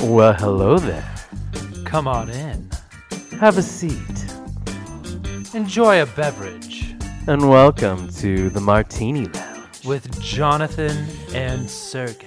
Well, hello there. Come on in. Have a seat. Enjoy a beverage And welcome to the Martini Lounge. with Jonathan and Sergey.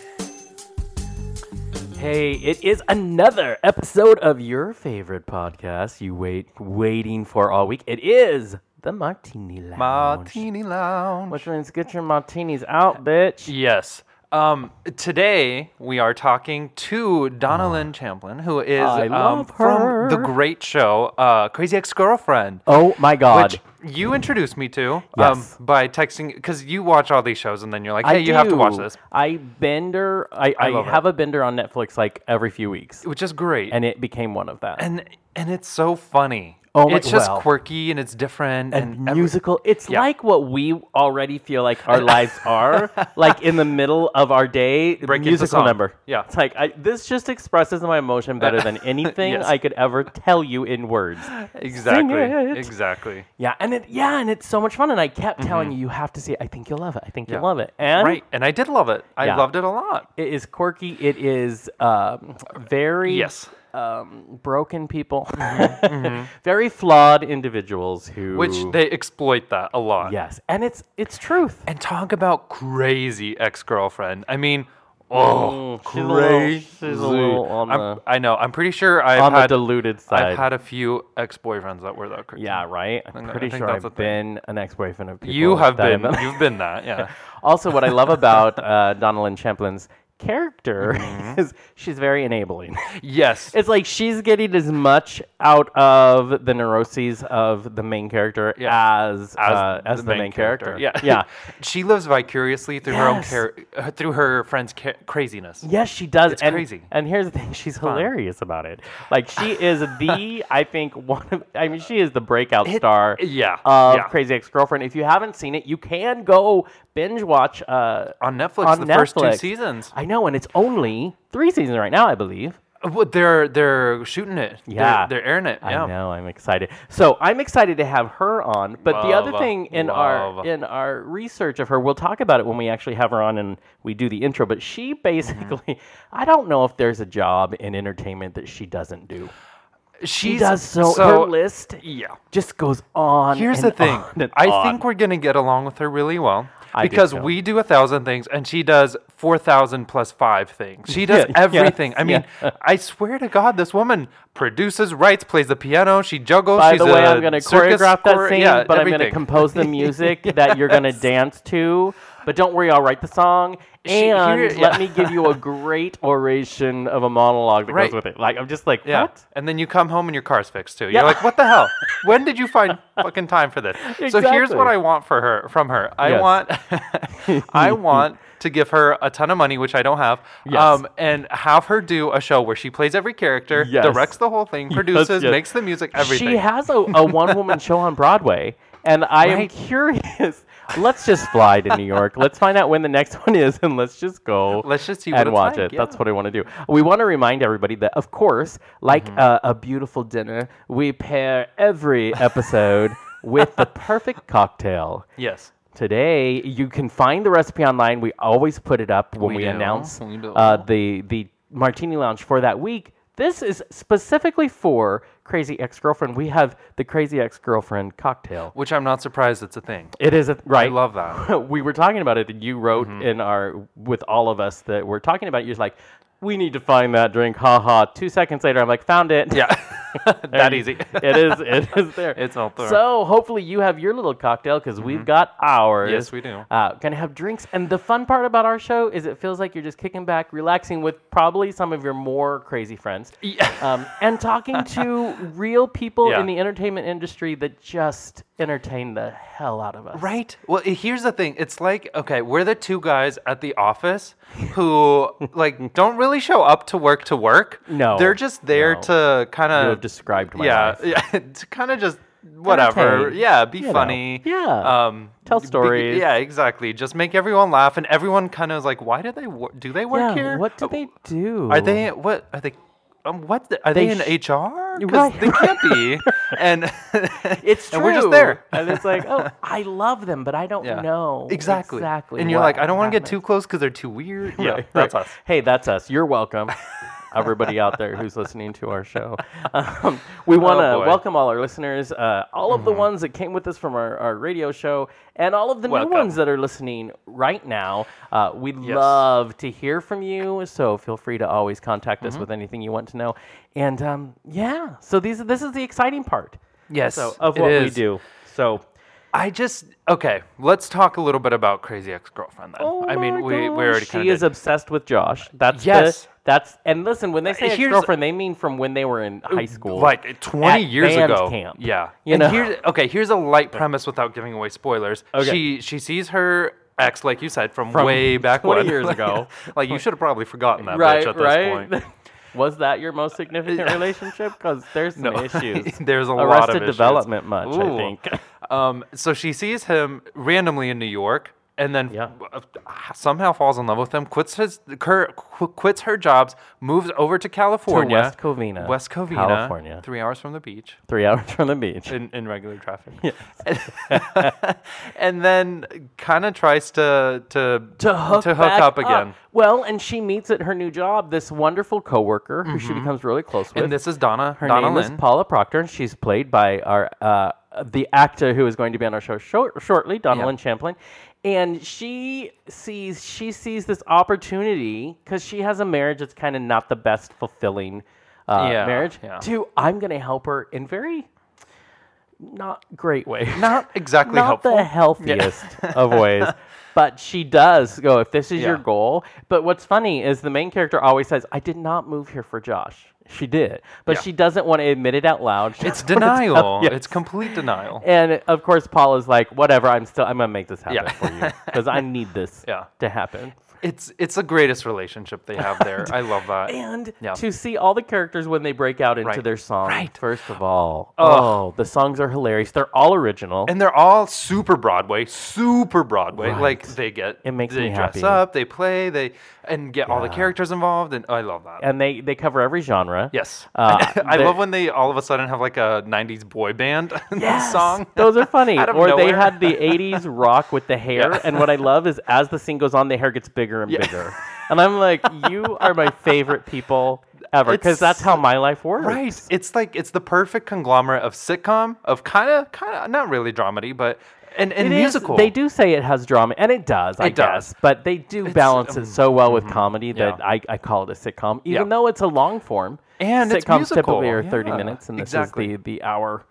Hey, it is another episode of your favorite podcast you wait waiting for all week. It is the Martini Lounge. Martini Lounge. Which means get your martinis out, bitch. Yes. Um, today we are talking to Donna Lynne Champlin, who is I um, love from the great show uh, Crazy Ex-Girlfriend. Oh my god. Which you introduced me to Yes. um, by texting because you watch all these shows and then you're like, hey, you have to watch do. this, I bender. I, I, love it. have a bender on Netflix like every few weeks, which is great. and it became one of that. and and it's so funny. Oh my- it's just well. quirky and it's different and, and every- musical. It's Yeah. like what we already feel like our lives are. like in the middle of our day, Break into musical song. number. Yeah. it's like I, this just expresses my emotion better than anything Yes. I could ever tell you in words. exactly, it. exactly. Yeah, and it yeah, and it's so much fun. And I kept telling you, you have to see it. I think you'll love it. I think Mm-hmm. Yeah. you'll love it. And right, and I did love it. I Yeah. loved it a lot. it is quirky. It is um, very Yes. Um, broken people, very flawed individuals who Mm-hmm. Which they exploit that a lot. yes, and it's it's truth. And talk about crazy ex-girlfriend. I mean, oh, Mm, she's little- crazy. she's a little on I'm- the- I know. I'm pretty sure I've on the had side. I've had a few ex-boyfriends that were that crazy. yeah, right. I'm I pretty sure I've been an ex-boyfriend of people. You have been. You've been that. Yeah. also, what I love about uh, Donna Lynne Champlin's character Mm-hmm. is she's very enabling. yes. It's like she's getting as much out of the neuroses of the main character Yeah. as uh, as the, main, character. Yeah. yeah. she lives vicariously through her own Yes. char- uh, through her friend's ca- craziness. Yes, she does. It's and, crazy. And here's the thing: she's hilarious about it. Like she is the, I think one of, I mean, she is the breakout star. yeah, Of yeah. Crazy Ex-Girlfriend. If you haven't seen it, you can go binge watch uh, On Netflix, on the Netflix. first two seasons. I know, and it's only three seasons right now, I believe. Uh, what, They're they're shooting it. They're- Yeah. they're, airing it. Yeah. I know. I'm excited. So I'm excited to have her on. But the other thing in our in our research of her, we'll talk about it when we actually have her on and we do the intro. But she Mm-hmm. basically, I don't know if there's a job in entertainment that she doesn't do. She She's does so. her list Yeah. just goes on. Here's the thing. I on. think we're gonna get along with her really well I because we do a thousand things and she does four thousand plus five things. She does everything. I yes, mean, I swear to God, this woman produces, writes, plays the piano. She juggles. By she's the way, I'm going to choreograph that scene, yeah, but I'm going to compose the music that you're going to dance to. But don't worry, I'll write the song. She- And here- let yeah. me give you a great oration of a monologue that Right. goes with it. Like I'm just like, Yeah, what? and then you come home and your car's fixed too. Yeah. You're like, what the hell? When did you find fucking time for this? Exactly. So here's what I want for her from her. I Yes. want, I want to give her a ton of money, which I don't have, Yes. um, and have her do a show where she plays every character, Yes. directs the whole thing, produces, makes the music, everything. She has a, a one woman show on Broadway. And I am curious. Let's just fly to New York. Let's find out when the next one is, and let's just go. Let's just see what and watch like, it. That's what I want to do. We want to remind everybody that, of course, like Mm-hmm. uh, a beautiful dinner, we pair every episode with the perfect cocktail. yes. Today, you can find the recipe online. We always put it up when We we, announce We uh, the the Martini Lounge for that week. This is specifically for Crazy Ex Girlfriend. We have the Crazy Ex Girlfriend cocktail. Which I'm not surprised it's a thing. It is a, right. I love that. we were talking about it, and you wrote Mm-hmm. in our with all of us that we're talking about. it. You're like, we need to find that drink. Ha ha. Two seconds later, I'm like, found it. Yeah. That easy. it is. It is there. It's all there. So hopefully you have your little cocktail because we've got ours. Mm-hmm. Yes, we do. Uh, gonna have drinks, and the fun part about our show is it feels like you're just kicking back, relaxing with probably some of your more crazy friends, Yeah. um, and talking to real people Yeah. in the entertainment industry that just entertain the hell out of us. Right. Well, here's the thing. It's like, okay, we're the two guys at the office who like don't really show up to work to work. No, They're just there no. to kind You have of described my yeah, life. yeah, to kind of just whatever. Yeah, be you know. funny. Yeah. Um Tell be- stories. yeah, exactly. Just make everyone laugh and everyone kind of is like, why do they wor- do they work Yeah, here? what do they do? Are they what are they um, what the- are they, They in sh- HR? Right. they can't be. and It's true. and we're just there. and it's like, oh, I love them, but I don't Yeah. know Exactly. exactly. And you're like, I don't want to get too close because they're too weird. Yeah, Right, that's right. us. Hey, that's us. You're welcome. Everybody out there who's listening to our show. Um, we want to Oh, welcome all our listeners, uh, all of the ones that came with us from our, our radio show, and all of the Welcome. new ones that are listening right now. Uh, we'd Yes. love to hear from you, so feel free to always contact Mm-hmm. us with anything you want to know. And um, yeah, so these this is the exciting part Yes, so, of what we do. So I just okay. Let's talk a little bit about Crazy Ex-Girlfriend then. Oh I mean, we we already She is obsessed with Josh. That's Yes. The, that's and listen, when they say Here's- ex-girlfriend, they mean from when they were in high school, like 20 at years band ago. Camp. Yeah. You and know? here's okay, here's a light premise without giving away spoilers. Okay. She she sees her ex like you said from, From way back 20 when. years ago. like you should have probably forgotten that right? bitch at this right. point. Was that your most significant relationship? Because there's some issues. There's a lot Arrested of issues. Development much, I Ooh. think. Um, so she sees him randomly in New York, and then Yeah. somehow falls in love with him. Quits his her, qu- quits her jobs, moves over to California, West Covina, West Covina, California. three hours from the beach Three hours from the beach. in, in regular traffic. and then kind of tries to to to hook, back up again. Well, and she meets at her new job this wonderful coworker who she becomes really close with. Mm-hmm. And this is Donna. Her Donna name Lynne. is Paula Proctor, and she's played by our uh, the actor who is going to be on our show short, shortly, Donna Yeah. Lynne Champlin. And she sees she sees this opportunity because she has a marriage that's kind of not the best fulfilling uh, Yeah, marriage. yeah. To I'm going to help her in very not great way, Not exactly not helpful. the healthiest of ways. But she does go, if this is your goal. But what's funny is the main character always says, I did not move here for Josh. She did. But Yeah. she doesn't want to admit it out loud. She It's denial. Yes. It's complete denial. and of course, Paul is like, whatever, I'm still, I'm to make this happen Yeah. for you. Because I need this Yeah. to happen. It's it's the greatest relationship they have there. I love that. And Yeah. to see all the characters when they break out into Right. their song, Right. first of all, Ugh. oh, the songs are hilarious. They're all original. and they're all super Broadway, super Broadway. Right. Like they get It makes they me dress happy. up, they play, they and get all the characters involved, and I love that. and they, they cover every genre. yes, Uh, I they- love when they all of a sudden have like a '90s boy band Yes, song. Those are funny. Or they nowhere. had the 80s rock with the hair. Yeah. And what I love is as the scene goes on, the hair gets bigger and Yeah. bigger. And I'm like, you are my favorite people ever. Because that's how my life works. Right. It's like it's the perfect conglomerate of sitcom, of kind of, kind of not really dramedy, but and, and It is- musical. they do say it has drama, and it does, I It does. guess. But they do balance it um, so well with mm-hmm. comedy that yeah. I, I call it a sitcom, even Yeah. though it's a long form. And it's sitcoms typically musical, are 30 yeah, minutes, and this exactly. is the, the hour,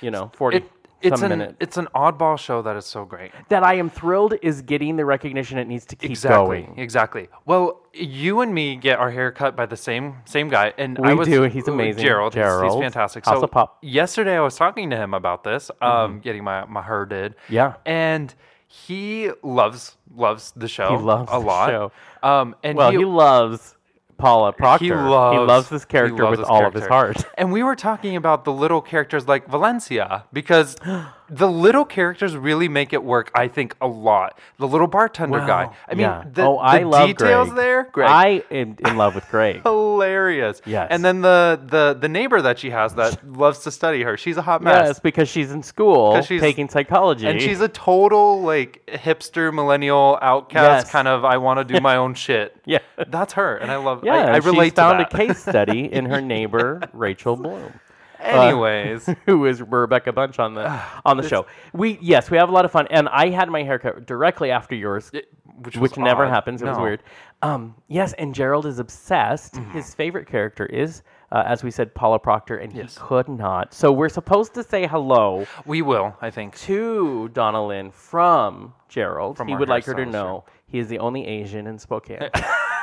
you know, 40 It, it's an minute. it's an oddball show that is so great. That I am thrilled is getting the recognition it needs to keep Exactly. going. Exactly. Well, you and me get our hair cut by the same same guy, and We I was do. He's amazing. Gerald. he's- He's, fantastic. House so of Pop. Mm-hmm. yesterday, I was talking to him about this, um, getting my my hair did. Yeah. And he loves loves the show. He loves a the lot. show. Um, and Well, he, he, loves Paula Proctor. he loves this character loves with all of his heart. And we were talking about the little characters like Valencia because the little characters really make it work. I think a lot. The little bartender guy. I mean, Yeah. the, oh, I the love details Greg. there. Greg. I am in love with Greg. hilarious. Yes. And then the the the neighbor that she has that loves to study her. She's a hot mess. yes, because she's in school she's- taking psychology. And she's a total like hipster millennial outcast Yes. kind of I want to do my own shit. yeah. That's her. And I love Yeah, I, I relate she's found to a case study in her neighbor Rachel Bloom. Anyways. who is Rebecca Bunch on the on the show. We yes, we have a lot of fun, and I had my haircut directly after yours, which which, never odd. happens. It was weird. Um, yes, and Gerald is obsessed. His favorite character is, uh, as we said, Paula Proctor, and Yes. he could not. So we're supposed to say hello We will, I think. to Donna Lynne from Gerald. he would like her to know he is the only Asian in Spokane.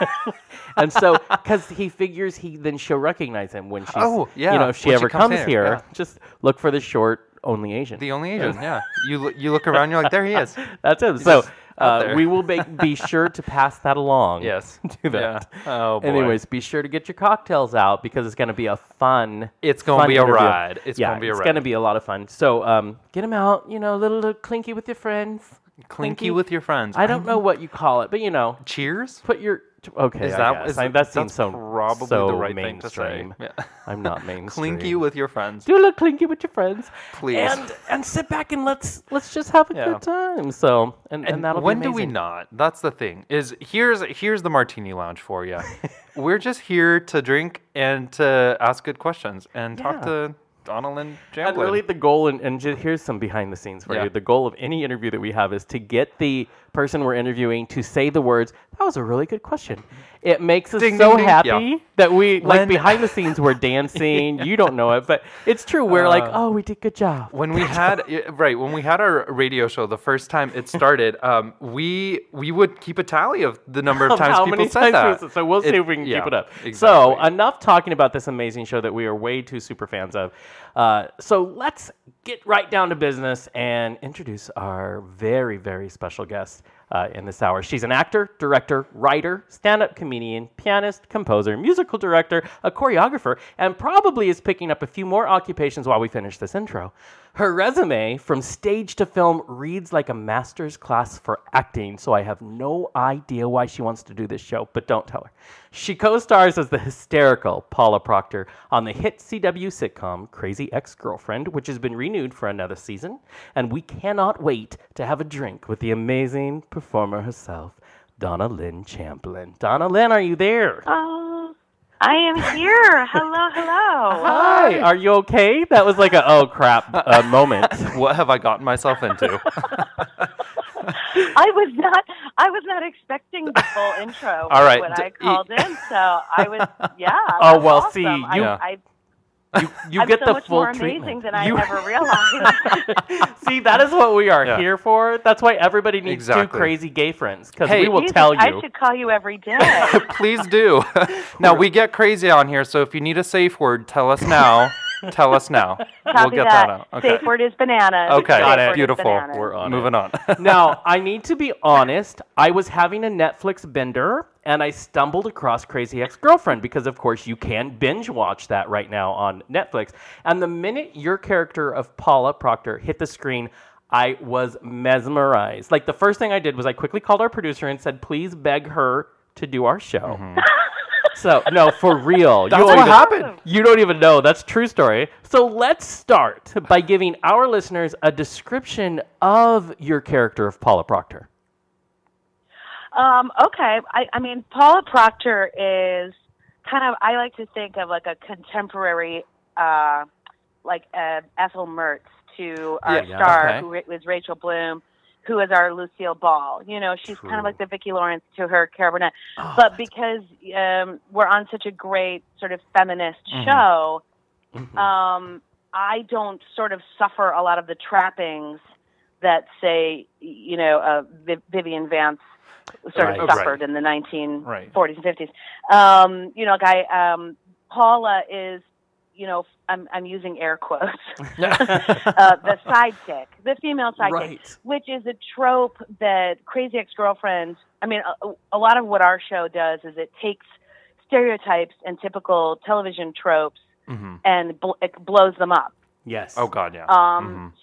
and so, because he figures he then she'll recognize him when she, Oh, yeah, you know, if she when she ever comes comes, here, yeah. just look for the short only Asian. The only Asian, yeah. You you look around, you're like, there he is. That's him. So uh, we will make, be sure to pass that along. Yes. Do that. Yeah. Oh boy. Anyways, be sure to get your cocktails out because it's going to be a fun. It's gonna fun be a ride. It's yeah, gonna be a it's ride. going to be a lot of fun. So um, get them out. You know, a little, little clinky with your friends. Clinky with your friends. I don't know what you call it, but you know, Cheers. put your okay. Is I that guess. is I, that seems so probably so the right thing to say? mainstream. Yeah. I'm not mainstream. Clinky with your friends. do a little clinky with your friends, Please. and and sit back and let's let's just have a Yeah. good time. So and, and, And that'll be. when do we not? That's the thing. Is here's here's the martini lounge for you. We're just here to drink and to ask good questions and talk to Donald and And really, the goal, and, and here's some behind the scenes for Yeah. you. The goal of any interview that we have is to get the person we're interviewing to say the words, that was a really good question. It makes us Ding, so ding, happy Yeah. that we, like behind the scenes, we're dancing. you don't know it, but it's true. We're like, Uh, oh, we did good job. when we had right when we had our radio show the first time it started, um, we we would keep a tally of the number of times how people many said times that. So we'll see if we can yeah, keep it up. So enough talking about this amazing show that we are way too super fans of. Uh, so let's get right down to business and introduce our very very special guest uh, in this hour. She's an actor, director, writer, stand-up comedian, pianist, composer, musical director, a choreographer, and probably is picking up a few more occupations while we finish this intro. Her resume from stage to film reads like a master's class for acting, so I have no idea why she wants to do this show, but don't tell her. She co stars as the hysterical Paula Proctor on the hit CW sitcom Crazy Ex Girlfriend, which has been renewed for another season, and we cannot wait to have a drink with the amazing performer herself, Donna Lynne Champlin. Donna Lynne, are you there? Oh, I am here. hello, hello. Hi, are you okay? That was like a oh crap uh, moment. What have I gotten myself into? I was not. I was not expecting the full intro. All right, when d- I called in, so I was. Yeah. Oh, well, awesome. see, I, you- I, You, you I'm get so the much full more amazing treatment. than I You- ever realized. See, that is what we are Yeah. here for. That's why everybody needs two crazy gay friends because Hey- we will Jesus, tell you. I should call you every day. Please do. now we get crazy on here, so if you need a safe word, tell us now. tell us now. we'll get that. that out. Okay. Safe word is bananas. Okay. Got it. Beautiful. bananas. We're on it. Moving on. now, I need to be honest. I was having a Netflix bender and I stumbled across Crazy Ex Girlfriend because, of course, you can binge watch that right now on Netflix. And the minute your character of Paula Proctor hit the screen, I was mesmerized. Like, the first thing I did was I quickly called our producer and said, please beg her to do our show. So, no, for real. Mm-hmm. That's you what even- happened. You don't even know. That's true story. So let's start by giving our listeners a description of your character of Paula Proctor. Um, okay. I, I mean, Paula Proctor is kind of, I like to think of like a contemporary, uh, like uh, Ethel Mertz to our Yeah, star, okay. who was Rachel Bloom, who is our Lucille Ball. You know, she's kind of like the Vicki Lawrence to her Carol Burnett. Oh, but because um, we're on such a great sort of feminist Mhm. show, Mhm. um, I don't sort of suffer a lot of the trappings that say, you know, uh, Viv- Vivian Vance sort Right. of Right. suffered in the 1940s Right. and 50s. Um, you know, like I, um, Paula is, you know, I'm, I'm using air quotes, uh, the sidekick, the female sidekick, Right. which is a trope that Crazy Ex-Girlfriend, I mean, a, a lot of what our show does is it takes stereotypes and typical television tropes Mhm. and bl- it blows them up. Yes. Oh God, yeah. Um,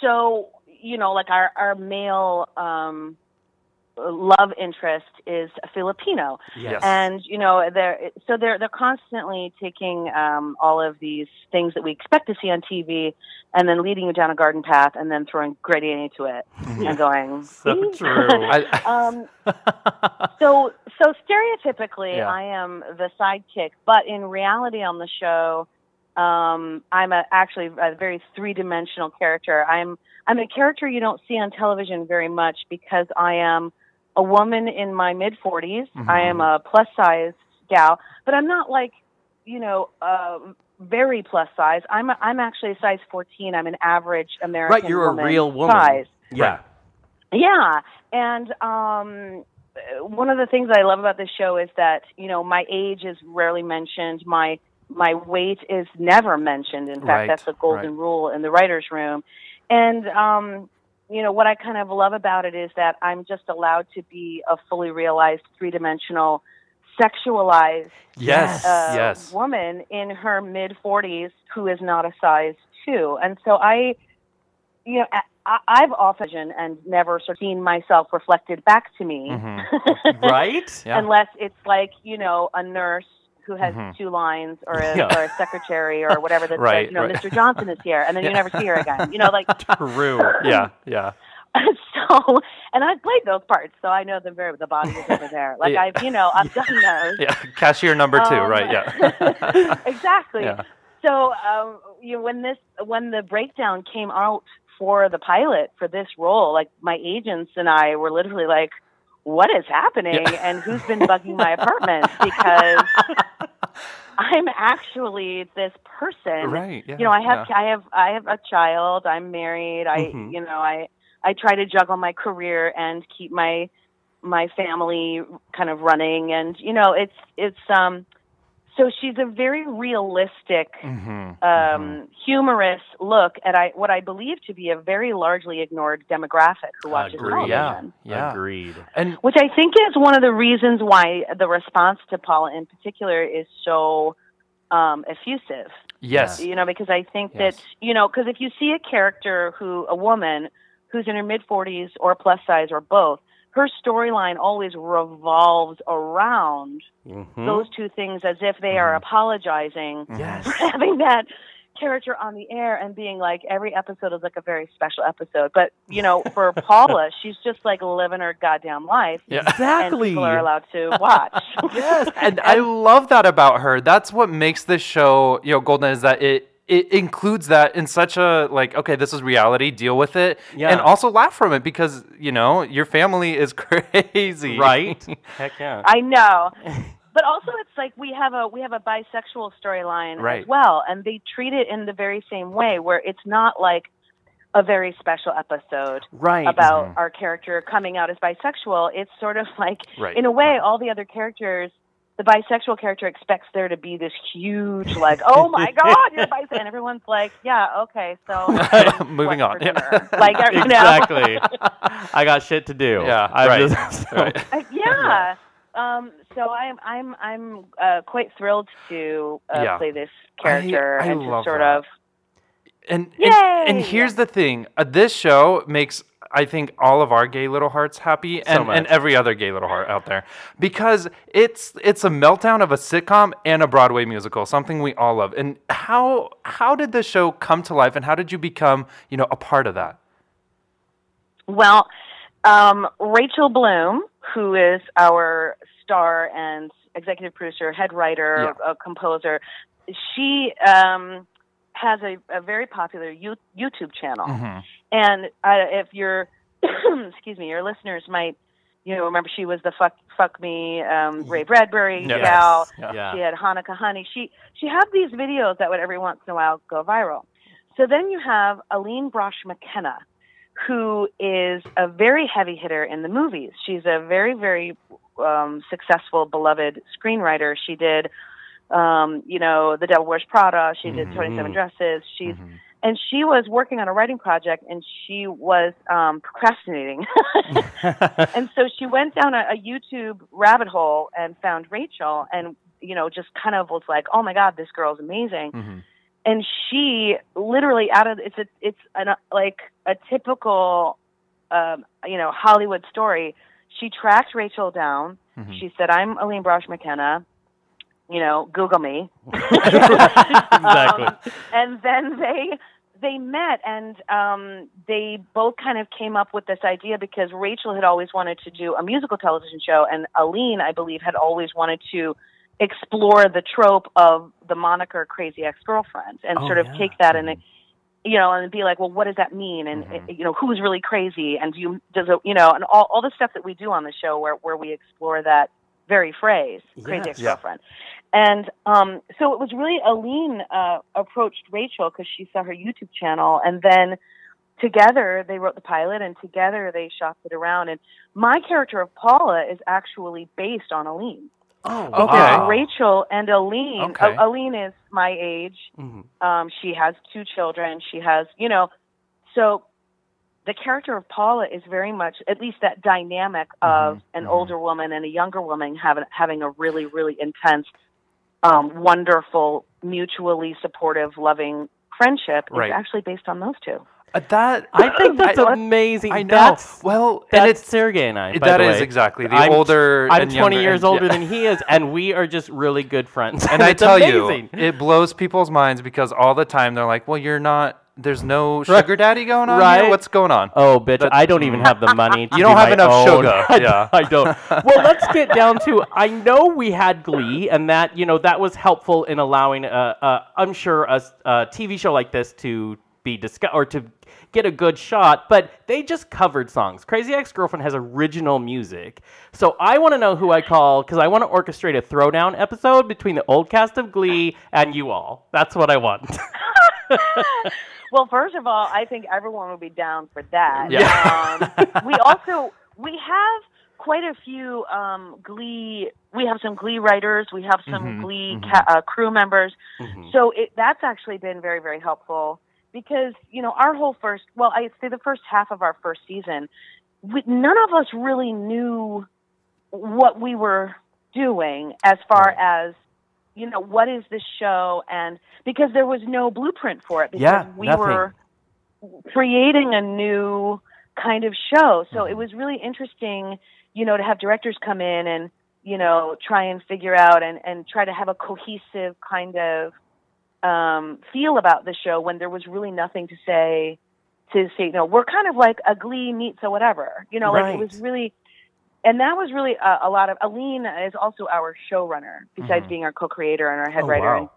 So you know, like our our male um, love interest is a Filipino, Yes. and you know they're so they're they're constantly taking um, all of these things that we expect to see on TV, and then leading you down a garden path, and then throwing gritty into it, and going So true. Um, so so stereotypically Yeah. i am the sidekick but in reality on the show um i'm a actually a very three-dimensional character i'm i'm a character you don't see on television very much because i am a woman in my mid 40s i am a plus size gal but i'm not like you know uh very plus size i'm a, i'm actually a size 14 i'm an average american right, you're a real woman. size Yeah. yeah, and um, uh, one of the things I love about this show is that you know my age is rarely mentioned. My my weight is never mentioned. In fact, Right, that's the golden right. rule in the writers' room. And um, you know what I kind of love about it is that I'm just allowed to be a fully realized, three dimensional, sexualized yes, uh, yes. woman in her mid 40s who is not a size two. And so I, you know, I've often and never sort of seen myself reflected back to me, right? Yeah. unless it's like you know a nurse who has Mhm. two lines or a, Yeah. or a secretary or whatever that Right, says, you know, right. Mr. Johnson is here, and then you never see her again. You know, like True. yeah, yeah. so. And I've played those parts, so I know them very. The body is over there. Like Yeah. I've, you know, I've done those. Yeah, cashier number two, Um, right? Yeah. exactly. Yeah. So um, you know, when this when the breakdown came out for the pilot for this role, like my agents and I were literally like, "What is happening? Yeah. And who's been bugging my apartment?" Because I'm actually this person. right. Yeah. You know, I have yeah. I have I have a child. I'm married. I Mhm. you know I I try to juggle my career and keep my my family kind of running and you know it's it's um so she's a very realistic Mhm, um humorous look at I what I believe to be a very largely ignored demographic who watches Agreed. television. Yeah. Yeah. Agreed. And Which I think is one of the reasons why the response to Paula in particular is so um effusive yes. you know because i think Yes. that you know because if you see a character who a woman who's in her mid 40s or plus size or both her storyline always revolves around Mhm. those two things as if they are Mhm. apologizing Yes. for having that character on the air and being like every episode is like a very special episode but you know for paula she's just like living her goddamn life Yeah. and Exactly. people are allowed to watch yes, and I love that about her. That's what makes this show, you know, Golden is that it it includes that in such a like, okay, this is reality, deal with it, Yeah. and also laugh from it because you know your family is crazy, Right? Heck yeah. I know. But also it's like we have a we have a bisexual storyline Right. as well and they treat it in the very same way where it's not like a very special episode right. about Mhm. our character coming out as bisexual. It's sort of like Right. in a way all the other characters the bisexual character expects there to be this huge like, oh my god, you're bisexual and everyone's like, Yeah, okay, so Moving on. Yeah. dinner? Like you know? exactly. I got shit to do. Yeah, I'm right, just- Uh, right. yeah. Um, so I'm I'm I'm uh, quite thrilled to uh, Yeah. play this character I and to sort that. of And, and and here's the thing: uh, this show makes I think all of our gay little hearts happy, and, and every other gay little heart out there, because it's it's a meltdown of a sitcom and a Broadway musical, something we all love. And how how did the show come to life, and how did you become you know a part of that? well, um, Rachel Bloom, who is our star and executive producer, head writer, uh, composer, she um, has a, a very popular you- YouTube channel. Mhm. And uh, if you're, excuse me, your listeners might, you know, remember she was the fuck fuck me um, Ray Bradbury Yes. gal. Yeah. She had Hanukkah Honey. She she had these videos that would every once in a while go viral. So then you have Aline Brosh McKenna, who is a very heavy hitter in the movies. She's a very very um, successful, beloved screenwriter. She did, um, you know, The Devil Wears Prada. She did Twenty Seven Mhm. Dresses. She's Mhm. And she was working on a writing project and she was um, procrastinating. and so she went down a, a YouTube rabbit hole and found Rachel and you know just kind of was like, "Oh my god, this girl's amazing." Mhm. And she literally out of it's a it's an, like a typical um, you know Hollywood story. She tracked Rachel down. Mhm. She said, "I'm Aline Brosh McKenna." You know, Google me. exactly. Um, and then they they met and um, they both kind of came up with this idea because Rachel had always wanted to do a musical television show, and Aline, I believe, had always wanted to explore the trope of the moniker "crazy ex-girlfriend" and Oh, sort of yeah. take that and you know and be like, well, what does that mean? And Mhm. you know, who's really crazy? And do you does it you know, and all all the stuff that we do on the show where where we explore that very phrase, crazy Yes. ex-girlfriend. And um, so it was really Aline uh, approached Rachel because she saw her YouTube channel, and then together they wrote the pilot, and together they shopped it around. And my character of Paula is actually based on Aline. Oh, Okay. Wow. Rachel and Aline, Okay. A- Aline is my age. Mhm. Um, she has two children. She has, you know, so the character of Paula is very much, at least that dynamic of Mhm, an mhm. older woman and a younger woman having having a really, really intense, um, wonderful, mutually supportive, loving friendship Right. is actually based on those two. Uh, that I think that's I, amazing. I know. That's, well, that's and it's Sergey and I. by that the is exactly the I'm- older. I'm and 20 younger, years and- older yeah. than he is, and we are just really good friends. And I tell amazing. you, it blows people's minds because all the time they're like, "Well, you're not. There's no sugar daddy going on Right. here. What's going on?" Oh, bitch! I don't even have the money. To You don't do have enough own. sugar, yeah. I don't. Well, let's get down to. I know we had Glee, and that you know that was helpful in allowing, uh, uh, I'm sure, a TV show like this to be discussed or to get a good shot. But they just covered songs. Crazy Ex-Girlfriend has original music, so I want to know who I call because I want to orchestrate a throwdown episode between the old cast of Glee and you all. That's what I want. Well, first of all, I think everyone would be down for that. Yeah. Um, we also we have quite a few um, Glee. We have some Glee writers. We have some Mhm, Glee mhm. ca- uh, crew members. Mhm. So it, that's actually been very very helpful because you know our whole first well I'd say the first half of our first season, we, none of us really knew what we were doing as far as you know what is this show and because there was no blueprint for it because Yeah, we nothing. were creating a new kind of show so Mm-hmm. it was really interesting you know to have directors come in and you know try and figure out and and try to have a cohesive kind of um feel about the show when there was really nothing to say to say you know we're kind of like a glee meets a whatever you know like it was really and that was really a, a lot of Aline is also our showrunner besides Mhm. being our co-creator and our head Oh, writer wow. and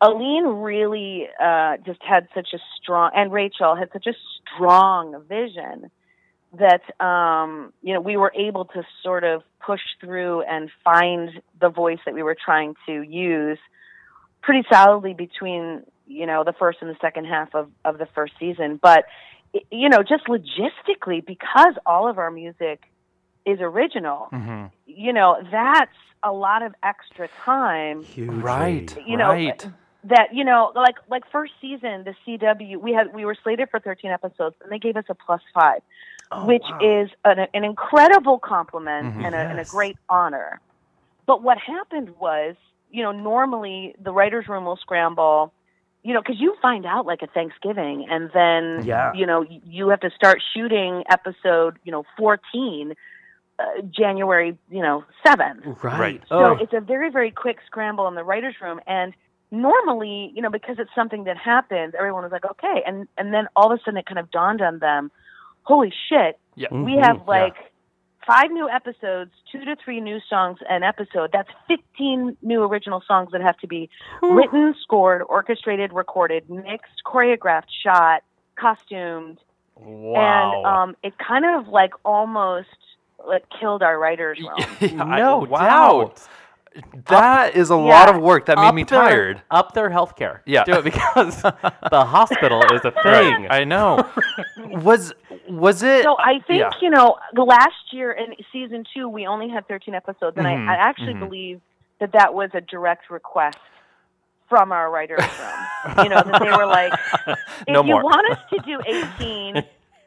Aline really uh, just had such a strong, and Rachel had such a strong vision that um, you know we were able to sort of push through and find the voice that we were trying to use pretty solidly between you know the first and the second half of of the first season. But you know, just logistically, because all of our music is original, Mhm. you know, that's a lot of extra time Hugely. Right. you know right. that you know like like first season the cw we had we were slated for 13 episodes and they gave us a plus five Oh, which wow. is an, an incredible compliment Mhm. and, a, and a great honor but what happened was you know normally the writers room will scramble you know because you find out like at thanksgiving and then Yeah. you know you have to start shooting episode you know 14 uh, january you know 7th Right. Right. so Oh. it's a very, very quick scramble in the writers' room. And normally, you know, because it's something that happened, everyone was like, okay. And and then all of a sudden, it kind of dawned on them, holy shit, Yeah. We have Yeah. like five new episodes, two to three new songs an episode. That's 15 new original songs that have to be written, scored, orchestrated, recorded, mixed, choreographed, shot, costumed. Wow. And um, it kind of like almost like killed our writers' room. Yeah, I- no wow. doubt. That is a lot of work. That made Up me their- tired. Up their healthcare. Yeah. Do it because the hospital is a thing. Right. I know. was was it? So I think yeah. you know the last year in season two we only had 13 episodes, and Mhm, I, I actually mhm. believe that that was a direct request from our writers room. you know that they were like, if no you more. want us to do 18,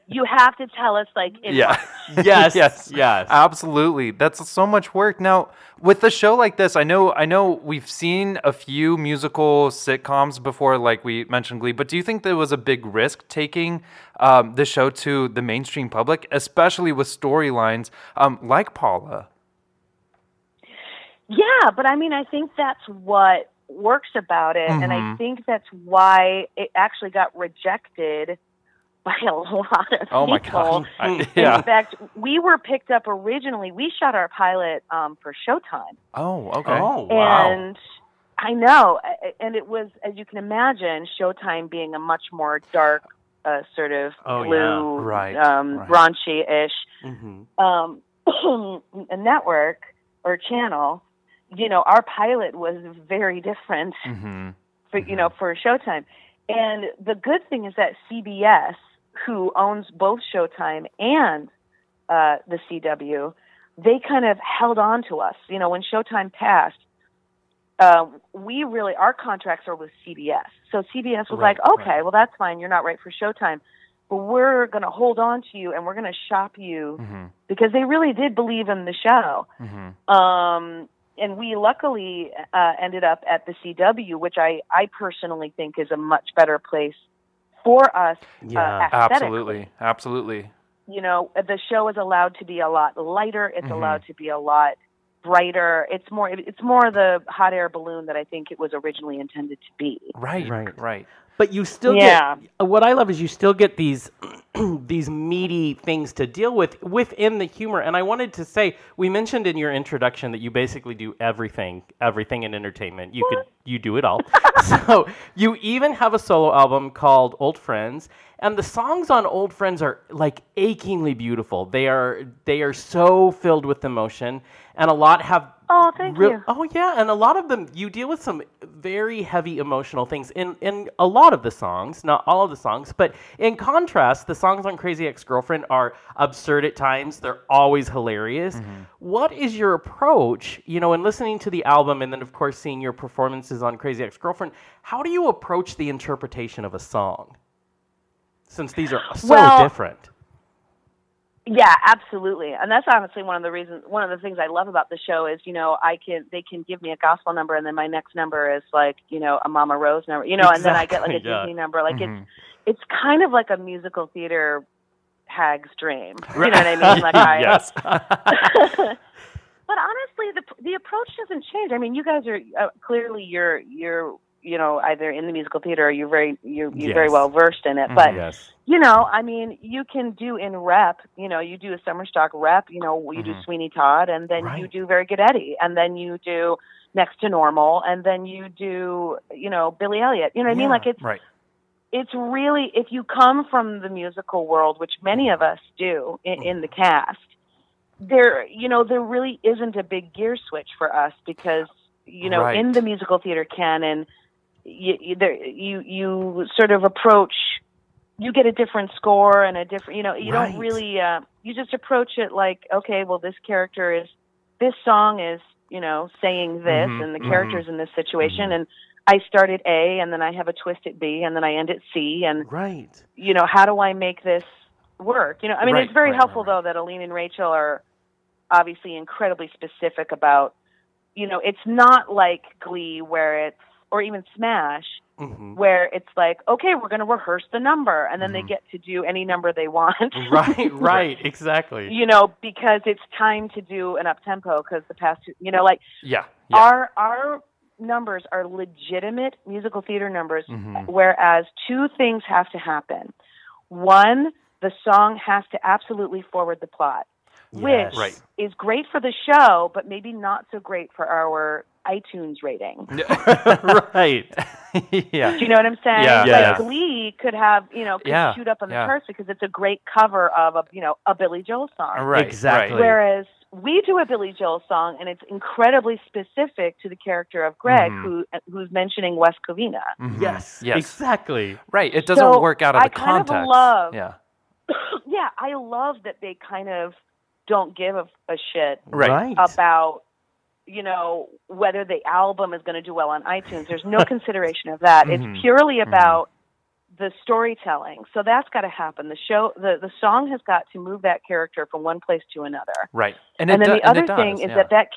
you have to tell us like in yeah. Yes, yes. yes. Absolutely. That's so much work. Now, with a show like this, I know I know we've seen a few musical sitcoms before like we mentioned Glee, but do you think there was a big risk taking um, the show to the mainstream public, especially with storylines um, like Paula? Yeah, but I mean, I think that's what works about it, and I Mhm. think that's why it actually got rejected by a lot of Oh my people. god. I- Mm. yeah. In fact, we were picked up originally. We shot our pilot um, for Showtime, Oh, okay. Oh, wow. and I know, and it was, as you can imagine, Showtime being a much more dark, uh, sort of Oh, yeah. blue, Right, um, right. raunchy-ish Mhm. um, a network or channel. You know, our pilot was very different hmm for you know for Showtime. And the good thing is that CBS, who owns both Showtime and uh, the CW, they kind of held on to us. You know, when Showtime passed, uh, we really our contracts are with CBS. So CBS was Right, like, okay, right. well that's fine. You're not right for Showtime, but we're going to hold on to you and we're going to shop you hmm because they really did believe in the show. hmm Um, and we luckily uh, ended up at the CW, which I, I personally think is a much better place for us Yeah. uh. Absolutely. Absolutely. You know, the show is allowed to be a lot lighter. It's Mhm. allowed to be a lot brighter. It's more. It's more the hot air balloon that I think it was originally intended to be. Right. Right. Right. But you still Yeah. get what I love is you still get these these meaty things to deal with within the humor. And I wanted to say we mentioned in your introduction that you basically do everything, everything in entertainment. You could you do it all. so you even have a solo album called Old Friends, and the songs on Old Friends are like achingly beautiful. They are they are so filled with emotion, and a lot have Oh, thank Real- you. Oh yeah, and a lot of them you deal with some very heavy emotional things in in a lot of the songs, not all of the songs, but in contrast, the songs on Crazy Ex-Girlfriend are absurd at times. They're always hilarious. Mm-hmm. What is your approach, you know, in listening to the album and then of course seeing your performances on Crazy Ex-Girlfriend, how do you approach the interpretation of a song? Since these are so Well, different. Yeah, absolutely. And that's honestly one of the reasons one of the things I love about the show is, you know, I can they can give me a gospel number and then my next number is like, you know, a Mama Rose number, you know, and then I get like a yeah. Disney number. Like Mhm. it's it's kind of like a musical theater hag's dream. You know what I mean? Like I yes. but honestly, the the approach doesn't change. I mean, you guys are uh, clearly you're you're you know either in the musical theater or you're very you're, you're very well versed in it. But yes. you know, I mean, you can do in rep. You know, you do a summer stock rep. You know, you do Mhm. Sweeney Todd, and then you do Very Good Eddie, and then you do Next to Normal, and then you do you know Billy Elliot. You know what I mean? Like it's right. it's really if you come from the musical world, which many of us do in, in the cast, there you know there really isn't a big gear switch for us because you know Right. in the musical theater canon, you you, there, you you sort of approach. You get a different score and a different, you know, you Right. don't really, uh, you just approach it like, okay, well, this character is, this song is, you know, saying this, Mhm, and the mhm, character's in this situation, and I start at A, and then I have a twist at B, and then I end at C, and Right. you know, how do I make this work? You know, I mean, Right, it's very right, helpful though that Aline and Rachel are obviously incredibly specific about, you know, it's not like Glee where it's or even Smash hmm where it's like, okay, we're going to rehearse the number, and then Mhm. they get to do any number they want. Right, right, exactly. you know, because it's time to do an up tempo because the past, two, you know, like Yeah. Yeah. our our numbers are legitimate musical theater numbers Mhm. whereas two things have to happen one the song has to absolutely forward the plot Yes. which Right. is great for the show but maybe not so great for our itunes rating right. yeah. do you know what i'm saying Yeah. like glee could have you know could Yeah, shoot up on the yeah. charts because it's a great cover of a you know a billy joel song Right. Exactly. Right. Whereas we do a Billy Joel song, and it's incredibly specific to the character of Greg, Mhm. who who's mentioning West Covina. Mhm. Yes. Yes. Exactly. Right. It doesn't So, work out of I the kind of context. love- Yeah. yeah, I love that they kind of don't give a, a shit Right. about you know whether the album is going to do well on iTunes. There's no consideration of that. It's mm-hmm. purely mm-hmm. about the storytelling. So that's got to happen. The show, the the song has got to move that character from one place to another. Right. And, and then the other does, thing is yeah. that that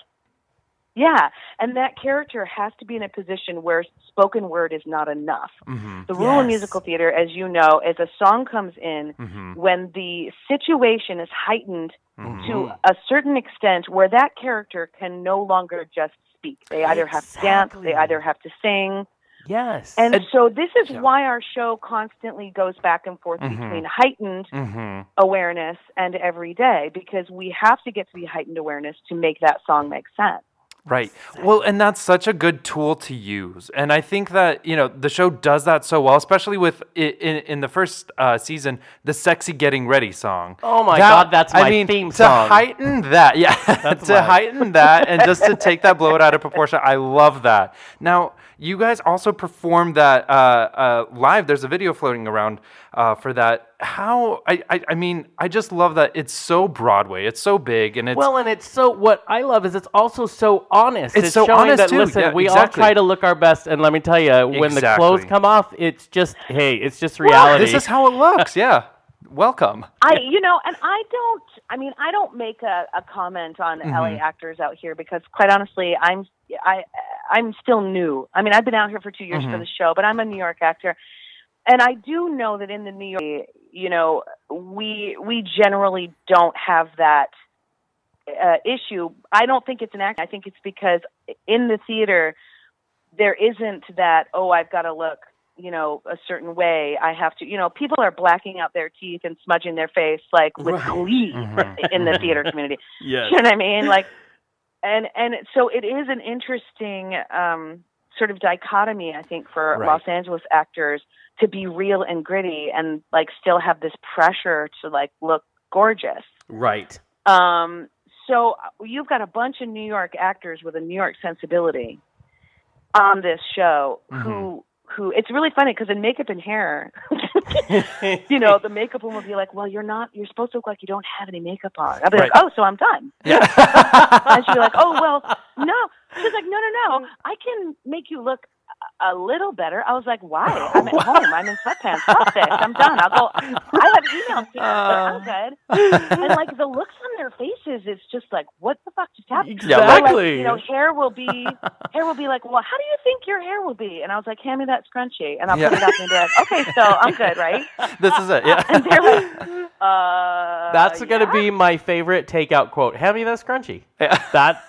yeah and that character has to be in a position where spoken word is not enough Mhm. the rule in Yes. musical theater as you know is a song comes in Mhm. when the situation is heightened Mhm. to a certain extent where that character can no longer just speak they either have to dance they either have to sing Yes. and And- so this is yeah. why our show constantly goes back and forth Mhm. between heightened Mhm. awareness and everyday because we have to get to the heightened awareness to make that song make sense Right. Well, and that's such a good tool to use, and I think that you know the show does that so well, especially with in in the first uh, season, the "Sexy Getting Ready" song. Oh my That- God, that's I my mean, theme song. to heighten that, yeah, to mine. heighten that, and just to take that, blow it out of proportion. I love that. Now, you guys also performed that uh, uh, live. There's a video floating around uh, for that. How? I, I I mean, I just love that it's so Broadway. It's so big, and it's well, and it's so. What I love is it's also so honest. It's so showing honest, that too. listen, Yeah, we all try to look our best, and let me tell you, when the clothes come off, it's just hey, it's just reality. This is how it looks. Yeah. Welcome. I, you know, and I don't. I mean, I don't make a, a comment on Mm-hmm. LA actors out here because, quite honestly, I'm I I'm still new. I mean, I've been out here for two years for Mhm. the show, but I'm a New York actor. and I do know that in the New York, you know, we we generally don't have that uh, issue. I don't think it's an act. I think it's because in the theater there isn't that. Oh, I've got to look, you know, a certain way. I have to. You know, people are blacking out their teeth and smudging their face like with Right. glee Mhm. in the theater community. Yes. You know what I mean? Like, and and so it is an interesting um, sort of dichotomy, I think, for Right. Los Angeles actors to be real and gritty and like still have this pressure to like look gorgeous. Right. Um, so you've got a bunch of New York actors with a New York sensibility on this show who who it's really funny because in makeup and hair you know the makeup woman will be like well you're not you're supposed to look like you don't have any makeup on. I'll be like oh so i'm done. Yeah. and she'll be like oh well no. She's like no no no. I can make you look a little better i was like why i'm at home i'm in sweatpants fuck this i'm done i'll go i have emails here, but i'm good and like the looks on their faces it's just like what the fuck just happened Exactly. Or, like, you know hair will be hair will be like well how do you think your hair will be and i was like hand me that scrunchie and i'll Yeah. put it up and be like okay so i'm good right this is it. Yeah. and they're like uh That's gonna be my favorite takeout quote. Hand me that scrunchie. Yeah. That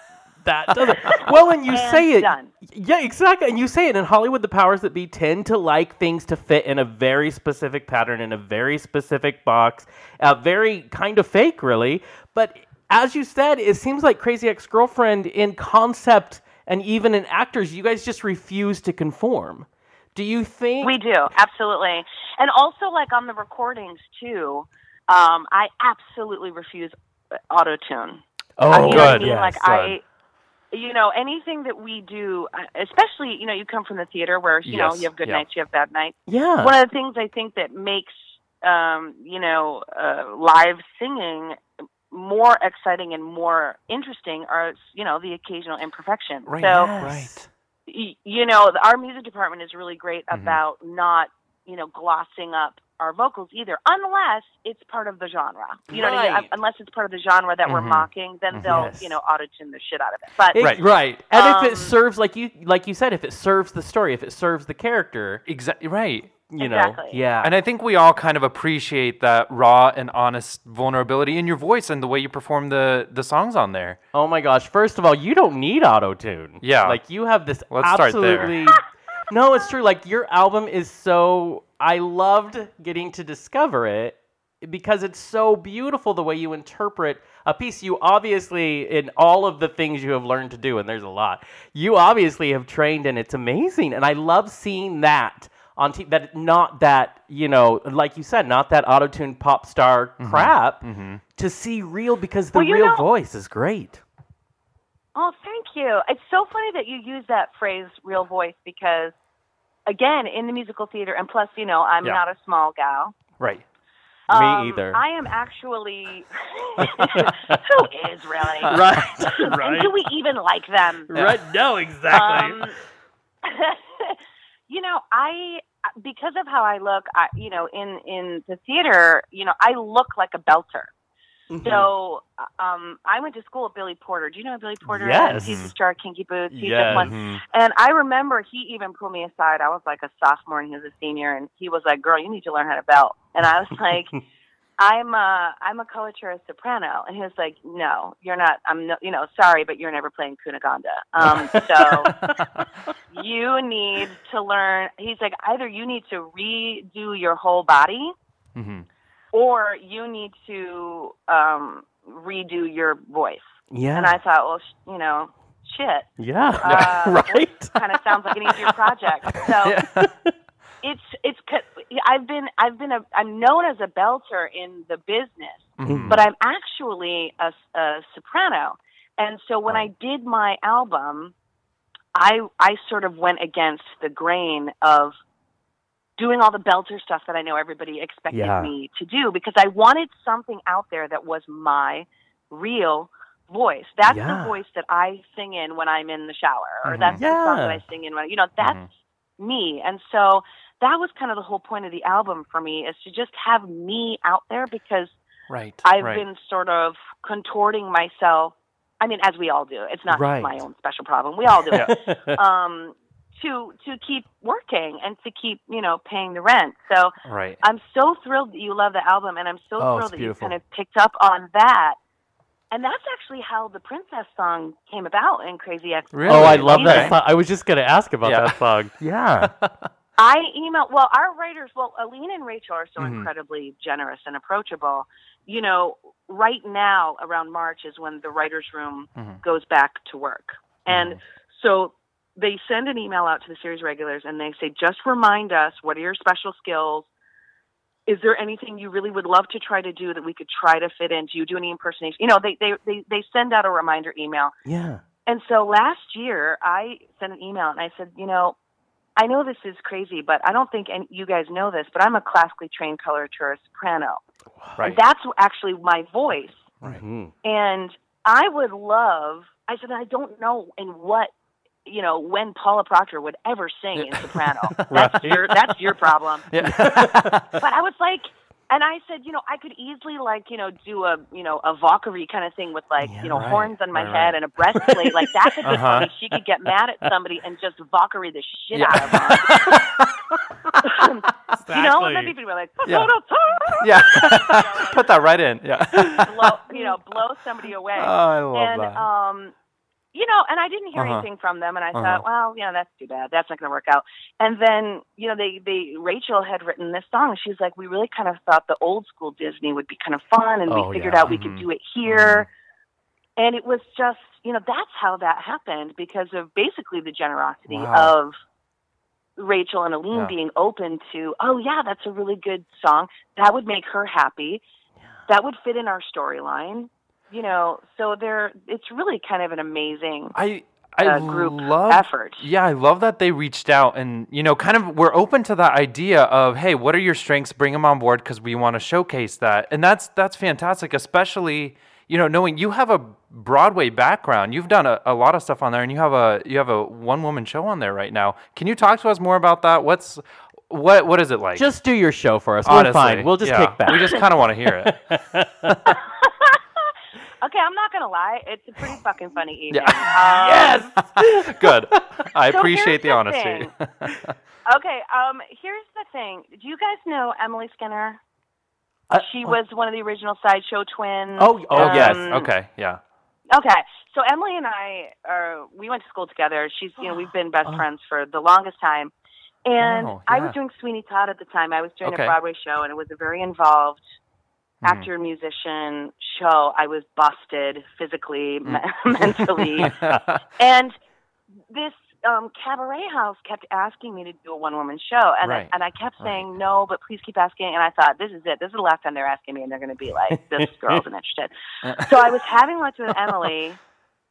that does it. Well, and you And say it. done. Yeah, exactly. And you say it in Hollywood. The powers that be tend to like things to fit in a very specific pattern, in a very specific box, uh, very kind of fake, really. But as you said, it seems like Crazy Ex Girlfriend in concept and even in actors, you guys just refuse to conform. Do you think? We do, absolutely. And also, like on the recordings, too, um, I absolutely refuse auto tune. oh, you know what I good. mean? Yes, like, good. I. You know, anything that we do, uh, especially, you know, you come from the theater where, you know, you have good yeah. nights, you have bad nights. yeah. One of the things I think that makes, um, you know, uh, live singing more exciting and more interesting are, you know, the occasional imperfection. Right. So, Right. you know, our music department is really great Mhm. about not, you know, glossing up our vocals either, unless it's part of the genre. You know what I mean? Unless it's part of the genre that we're Mhm. mocking, then Mhm. they'll, Yes. you know, auto tune the shit out of it. But It- Right. right. And if it Um, serves like you like you said, if it serves the story, if it serves the character, Exactly. Right. you Exactly. know, yeah. And I think we all kind of appreciate that raw and honest vulnerability in your voice and the way you perform the the songs on there. oh my gosh! First of all, you don't need auto tune. Yeah. like you have this Let's start there. absolutely. no, it's true. Like your album is so. I loved getting to discover it because it's so beautiful the way you interpret a piece. You obviously, in all of the things you have learned to do, and there's a lot, you obviously have trained, and it's amazing. And I love seeing that on t- that not that you know, like you said, not that auto-tuned pop star mm-hmm. crap. Mm-hmm. To see real because the Well, real know- voice is great. Oh, thank you. It's so funny that you use that phrase "real voice" because, again, in the musical theater, and plus, you know, I'm Yeah. not a small gal. Right. Me Um, either. I am actually. Who is really? Right, And do we even like them? Right. No, exactly. Um, you know, I because of how I look, I, you know, in in the theater, you know, I look like a belter. Mhm. So, um, I went to school with Billy Porter. Do you know Billy Porter? Yes. He's the star of Kinky Boots. He's Yes. one. Mhm. And I remember he even pulled me aside. I was like a sophomore and he was a senior, and he was like, "Girl, you need to learn how to belt." And I was like, "I'm a I'm a coloratura soprano," and he was like, "No, you're not. I'm no, you know, sorry, but you're never playing Cunegonda. Um, so you need to learn." He's like, "Either you need to redo your whole body, Mhm. Or you need to um, redo your voice." yeah. And I thought, well, sh- you know, shit yeah. uh, right. kind of sounds like an easier project. So Yeah. it's it's I've been I've been a I'm known as a belter in the business, Mhm. but I'm actually a, a soprano. And so when I did my album, I I sort of went against the grain of doing all the belter stuff that I know everybody expected Yeah. me to do because I wanted something out there that was my real voice. That's Yeah. the voice that I sing in when I'm in the shower, or Mhm. that's the song that I sing in when you know that's Mhm. me. And so that was kind of the whole point of the album for me is to just have me out there because Right. I've right. been sort of contorting myself. I mean, as we all do. It's not Right. my own special problem. We all do it. Um, to to keep working and to keep you know paying the rent. So Right. I'm so thrilled that you love the album, and I'm so Oh, thrilled that you kind of picked up on that. And that's actually how the Princess song came about in Crazy Ex. Really? Oh, I love Okay. that song. I was just going to ask about Yeah. that song. Yeah. I emailed, well, our writers, well, Aline and Rachel are so Mhm. incredibly generous and approachable. You know, right now around March is when the writers' room Mhm. goes back to work. And so they send an email out to the series regulars and they say, just remind us what are your special skills? Is there anything you really would love to try to do that we could try to fit in? Do you do any impersonation? You know, they, they, they, they send out a reminder email. Yeah. And so last year, I sent an email and I said, you know, I know this is crazy, but I don't think any, you guys know this, but I'm a classically trained coloratura soprano. Right. And that's actually my voice. Mhm. And I would love, I said, I don't know in what, you know, when Paula Proctor would ever sing in soprano. That's your, that's your problem. Yeah. But I was like, and I said, you know, I could easily like, you know, do a, you know, a Valkyrie kind of thing with like, Yeah, you know, right, horns on my right, head right. and a breastplate. like that could be Uh-huh. funny. She could get mad at somebody and just Valkyrie the shit Yeah. out of them. You know, and then people would be like, Yeah. yeah. yeah. Put that right in. Yeah. blow, you know, blow somebody away. Oh, I love and that. um you know and i didn't hear Uh-huh. anything from them and i Uh-huh. thought well you know, that's too bad that's not going to work out and then you know they they rachel had written this song she's like we really kind of thought the old school disney would be kind of fun and Oh, we figured yeah. out we Mhm. could do it here and it was just you know that's how that happened because of basically the generosity Wow. of Rachel and Aline Yeah. being open to, oh yeah, that's a really good song. That would make her happy. That would fit in our storyline. You know, so there it's really kind of an amazing I I uh, group love effort. Yeah, I love that they reached out and you know, kind of we're open to that idea of, hey, what are your strengths? Bring them on board because we want to showcase that, and that's that's fantastic, especially you know knowing you have a Broadway background. You've done a, a lot of stuff on there, and you have a you have a one woman show on there right now. Can you talk to us more about that? What's what what is it like? Just do your show for us. Honestly, We're fine. We'll just yeah. kick back. We just kind of want to hear it. Okay, I'm not gonna lie, it's a pretty fucking funny evening. Yeah. Um, yes, good. I So appreciate the the honesty. Okay, um, here's the thing. Do you guys know Emily Skinner? Uh, She was one of the original sideshow twins. Oh, oh, oh yes, Um, okay, yeah. Okay, so Emily and I are we went to school together. She's you know we've been best Oh. friends for the longest time, and Oh, I was doing Sweeney Todd at the time. I was doing Okay. a Broadway show, and it was a very involved Mhm. actor musician show. I was busted physically, Mm. me- mentally, and this um, cabaret house kept asking me to do a one woman show, and Right. I, and I kept Right. saying no, but please keep asking. And I thought this is it. This is the last time they're asking me, and they're going to be like, this girl isn't interested. So I was having lunch with Emily,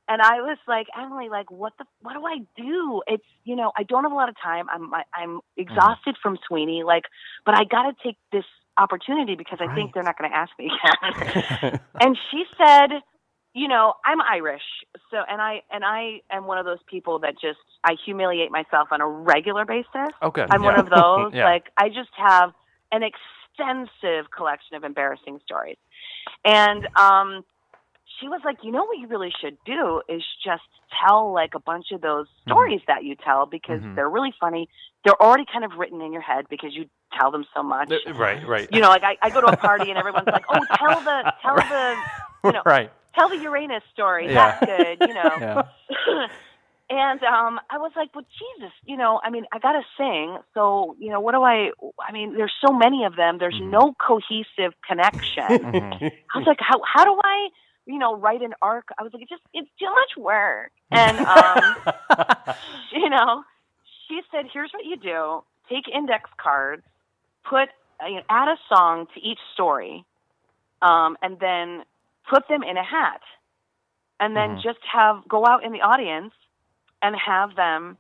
and I was like, Emily, like, what the, what do I do? It's, you know, I don't have a lot of time. I'm, I, I'm exhausted from Sweeney, like, but I got to take this opportunity because I Right. think they're not going to ask me again. and she said, you know, I'm Irish, so and I and I am one of those people that just I humiliate myself on a regular basis. okay. I'm one of those. Yeah. Like I just have an extensive collection of embarrassing stories. And um she was like, "You know what you really should do is just tell like a bunch of those stories that you tell because Mhm. they're really funny. They're already kind of written in your head because you tell them so much." Right, right. You know, like I, I go to a party and everyone's like, "Oh, tell the tell the you know, right. tell the Uranus story. Yeah. That's good." You know. Yeah. and um I was like, "Well, Jesus, you know, I mean, I got to sing. So, you know, what do I I mean, there's so many of them. There's Mhm. no cohesive connection." Mhm. I was like, "How how do I, you know, write an arc?" I was like, "It's just it's too much work." And um you know, she said, "Here's what you do: take index cards, put you know, add a song to each story, um, and then put them in a hat, and then Mhm. just have go out in the audience and have them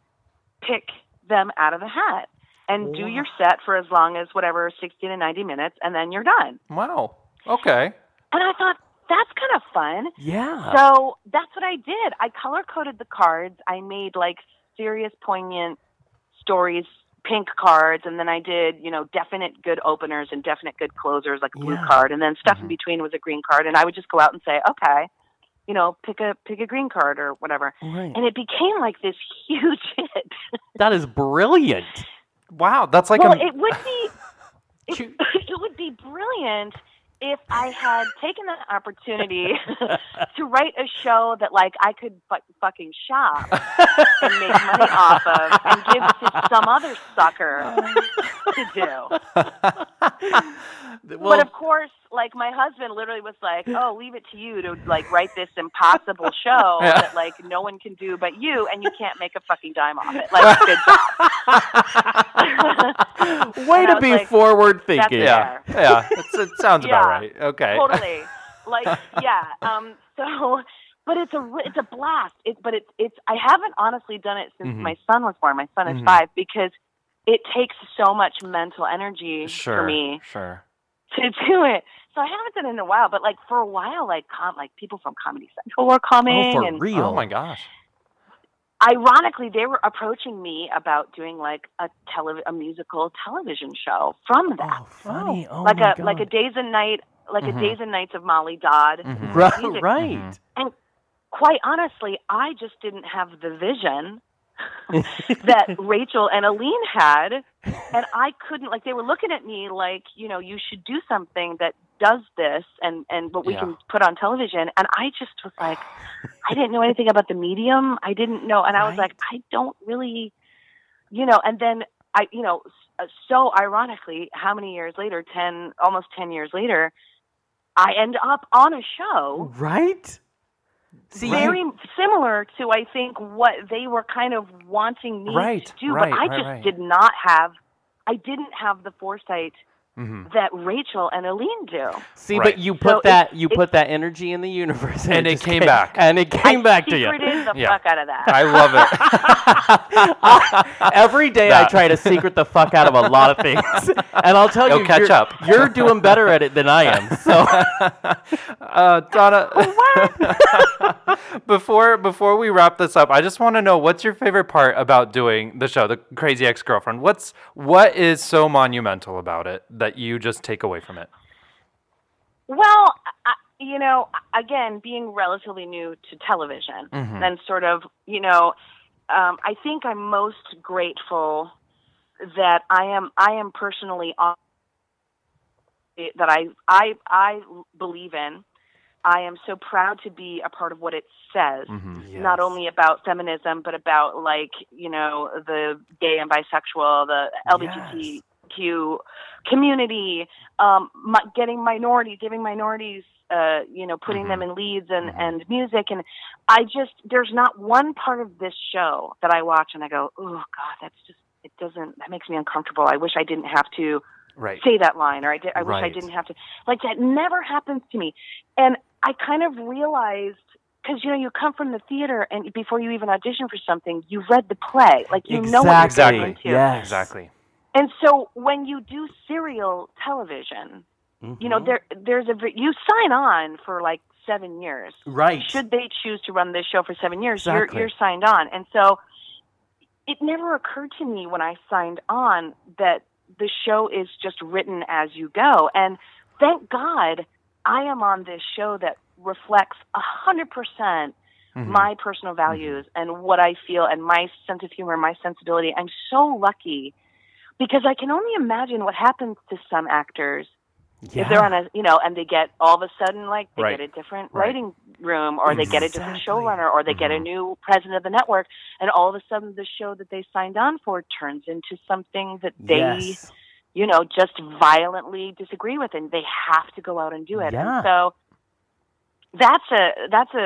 pick them out of the hat." And do your set for as long as whatever, 60 to 90 minutes, and then you're done. wow. Okay. And I thought, that's kind of fun. yeah. So that's what I did. I color coded the cards. I made like serious, poignant stories, pink cards, and then I did, you know, definite good openers and definite good closers, like a blue Yeah. card, and then stuff in Mhm. between was a green card. And I would just go out and say, okay, you know, pick a pick a green card or whatever. Right. And it became like this huge hit. That is brilliant. Wow, that's like well, a it would be it, it would be brilliant if I had taken the opportunity to write a show that like I could fu- fucking shop and make money off of and give to some other sucker to do. Well, but of course, like my husband literally was like, "Oh, leave it to you to like write this impossible show Yeah. that like no one can do but you, and you can't make a fucking dime off it." Like, good job. way to be like, forward thinking. yeah, yeah. It's, it sounds about Yeah. Right. Okay. totally. Like, yeah. Um. So, but it's a it's a blast. It, but it's it's. I haven't honestly done it since Mhm. my son was born. My son is Mhm. five because it takes so much mental energy Sure. for me Sure. to do it. So I haven't done it in a while, but like for a while, like com- like people from Comedy Central were coming, Oh, for and real? Oh my gosh. Ironically, they were approaching me about doing like a tele- a musical television show from that, Oh, funny. Oh, like my a like a days and night, like Mhm. a days and nights of Molly Dodd. Mhm. Right, right. Mhm. And quite honestly, I just didn't have the vision that Rachel and Aline had, and I couldn't like they were looking at me like you know you should do something that does this and and what we Yeah. can put on television, and I just was like I didn't know anything about the medium, I didn't know, and I was like I don't really, you know, and then I you know uh, so ironically, how many years later, ten almost ten years later, I end up on a show right? See, very similar to I think what they were kind of wanting me Right, to do, right, but I right, just right. did not have I didn't have the foresight Mhm. that Rachel and Aline do. see, Right. but you So put it- that you it- put that energy in the universe, And it just came back. and it came I back to you. secreted the Yeah. fuck out of that. I love it. Every day I try to secret the fuck out of a lot of things, and I'll tell You'll you, catch you're, up. You're doing better at it than I am. So Uh, Donna, before before we wrap this up, I just want to know what's your favorite part about doing the show, The Crazy Ex Girlfriend. What's what is so monumental about it that you just take away from it? Well, I, you know, again, being relatively new to television Mhm. and sort of, you know, um, I think I'm most grateful that I am I am personally on that I I I believe in. I am so proud to be a part of what it says Mm-hmm. not only about feminism but about like you know the gay and bisexual the lgbtq community um getting minorities giving minorities uh you know putting them in leads and Mhm. and music and i just there's not one part of this show that i watch and i go oh god that's just it doesn't that makes me uncomfortable i wish i didn't have to Right. say that line or I, did, I wish I didn't have to. Like that never happens to me. And I kind of realized because you know you come from the theater and before you even audition for something, you've read the play, like you know what you're Exactly. getting into. Yes. Exactly. And so when you do serial television, you know Mhm. there there's a you sign on for like seven years. right. Should they choose to run this show for seven years, Exactly. you're you're signed on. And so it never occurred to me when I signed on that the show is just written as you go. And thank God I am on this show that reflects a hundred percent Mhm. my personal values and what I feel and my sense of humor, my sensibility. I'm so lucky because I can only imagine what happens to some actors if they're on a you know and they get all of a sudden like they Right. get a different Right. writing room or they get a different Exactly. showrunner or they get a Mhm. new president of the network and all of a sudden the show that they signed on for turns into something that they yes. you know just violently disagree with and they have to go out and do it Yeah. and so that's a that's a,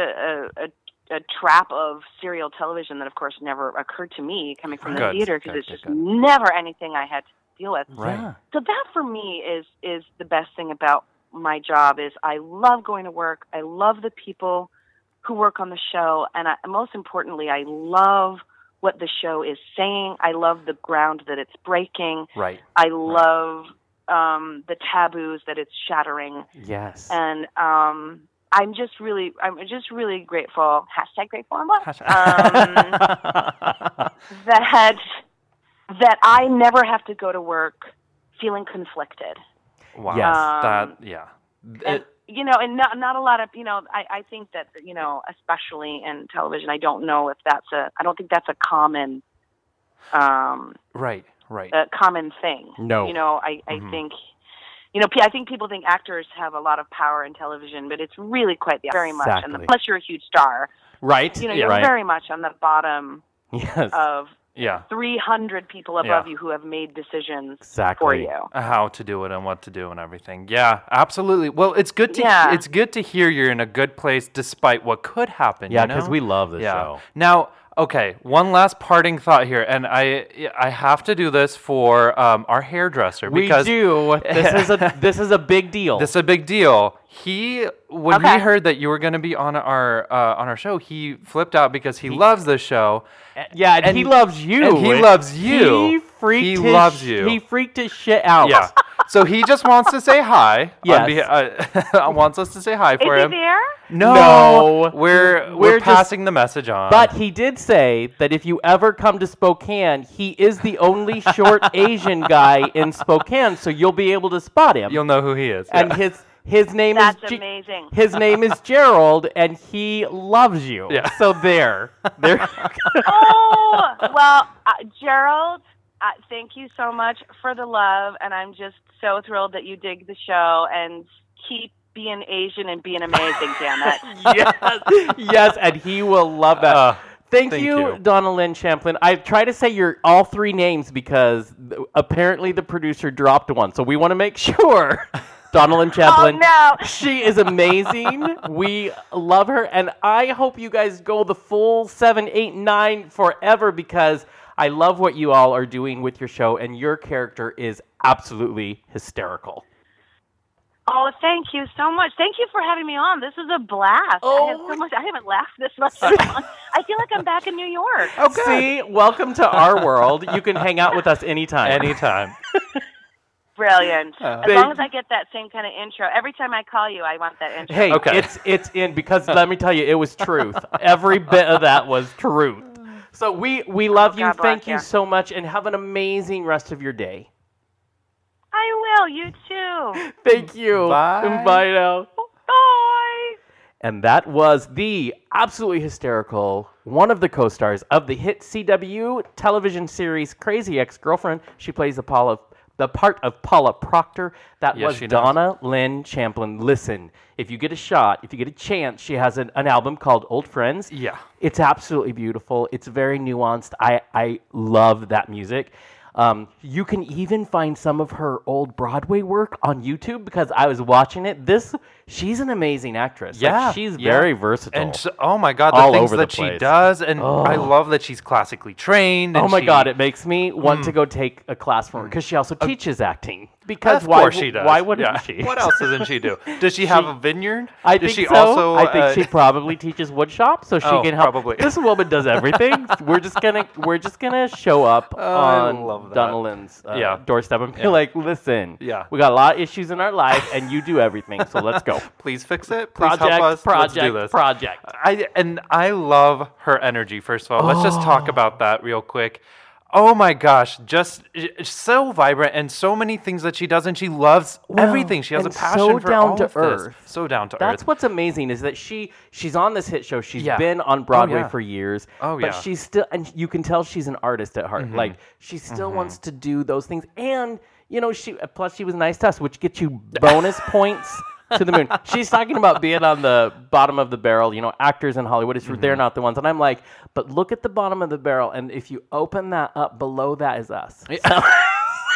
a, a a trap of serial television that of course never occurred to me coming from Good, the theater because it's just good. never anything I had to deal with Right. Yeah. so that for me is is the best thing about my job is I love going to work. I love the people who work on the show, and I, most importantly, I love what the show is saying. I love the ground that it's breaking. Right. I love um, the taboos that it's shattering, Yes. and um, I'm just really, I'm just really grateful. Hashtag grateful and blessed. Um, that that I never have to go to work feeling conflicted. Wow. Yes. Um, that yeah. and It, you know, and not not a lot of you know. I I think that you know, especially in television, I don't know if that's a. I don't think that's a common um, Right. Right. a common thing. No. You know, I, I think, you know, I think people think actors have a lot of power in television, but it's really quite the very much. And Exactly. unless you're a huge star, Right? you know, Yeah. you're right. very much on the bottom yes. of yeah. 300 people above Yeah. you who have made decisions exactly. for you. how to do it and what to do and everything. Yeah, absolutely. Well, it's good to Yeah. it's good to hear you're in a good place despite what could happen. Yeah, you because know? we love the yeah. show. Now, okay, one last parting thought here, and I I have to do this for um, our hairdresser We because do. This is a this is a big deal. this is a big deal. He when he heard that you were going to be on our uh, on our show, he flipped out because he, loves the show. yeah, and, and- he loves you. and he loves you. He freaked. He his loves sh- you. He freaked his shit out. Yeah. So he just wants to say hi. Yes. On beha- uh, wants us to say hi for Is for he him. there? No, No. we're we're, We're just- passing the message on. But he did say that if you ever come to Spokane, he is the only short Asian guy in Spokane, so you'll be able to spot him. you'll know who he is. and yeah. his his name That's is Ge- amazing. his name is Gerald, and he loves you. Yeah. So there, there. oh, well, uh, Gerald, uh, thank you so much for the love, and I'm just so thrilled that you dig the show and keep being Asian and being amazing, damn it. yes, yes, and he will love that. Uh, thank, thank you, you. Donna Lynne Champlin. I try to say your all three names because th- apparently the producer dropped one, so we want to make sure. Donna Lynne Oh Champlin. no! She is amazing. we love her, and I hope you guys go the full seven, eight, nine forever because I love what you all are doing with your show, and your character is absolutely hysterical. Oh, thank you so much. Thank you for having me on. This is a blast. I have Oh. so much. I haven't laughed this much. in a long- I feel like I'm back in New York. Okay. See, welcome to our world. You can hang out with us anytime. anytime. Brilliant. Uh, as long as I get that same kind of intro. Every time I call you, I want that intro. Hey, Okay. it's it's in because let me tell you, it was truth. Every bit of that was truth. So we we love you. God Thank you ya. so much, and have an amazing rest of your day. I will. You too. Thank you. Bye. Bye now. Bye. And that was the absolutely hysterical one of the co-stars of the hit CW television series Crazy Ex-Girlfriend. She plays the Paula the part of Paula Proctor. That Yes, was she does. Donna Lynne Champlin. Listen, if you get a shot, if you get a chance, she has an, an album called Old Friends. Yeah. It's absolutely beautiful. It's very nuanced. I, I love that music. Um, you can even find some of her old Broadway work on YouTube because I was watching it. This she's an amazing actress. Like, Yeah, she's yeah. very versatile. And so, oh my god, the All things over the that she does, and I Oh. love that she's classically trained. oh my she- God, it makes me want to go take a class from her because she also teaches acting. Because Of why? course she does. Why wouldn't Yeah. she? What else doesn't she do? Does she have a vineyard? I Does think she so. also? I think uh, she probably teaches wood shop, so she Oh, can help. probably. This woman does everything. we're just gonna we're just gonna show up Oh, on that. Lynne's uh, Yeah. doorstep and be like, "Listen, Yeah. we got a lot of issues in our life, and you do everything. So let's go. Please fix it. Please Project, help us. project, Let's do this. project. I and I love her energy. First of all, let's just Oh. talk about that real quick. Oh my gosh, just so vibrant and so many things that she does, and she loves Well, everything. She has a passion so for down all to of this. earth. So down to That's earth. That's what's amazing is that she she's on this hit show. She's Yeah. been on Broadway yeah. for years. Oh, but yeah. Mm-hmm. she's still and you can tell she's an artist at heart. Like she still wants to do those things and you know she plus she was nice to us which gets you bonus points to the moon. She's talking about being on the bottom of the barrel, you know, actors in Hollywood is Mm-hmm. they're not the ones. And I'm like, but look at the bottom of the barrel and if you open that up below that is us. So-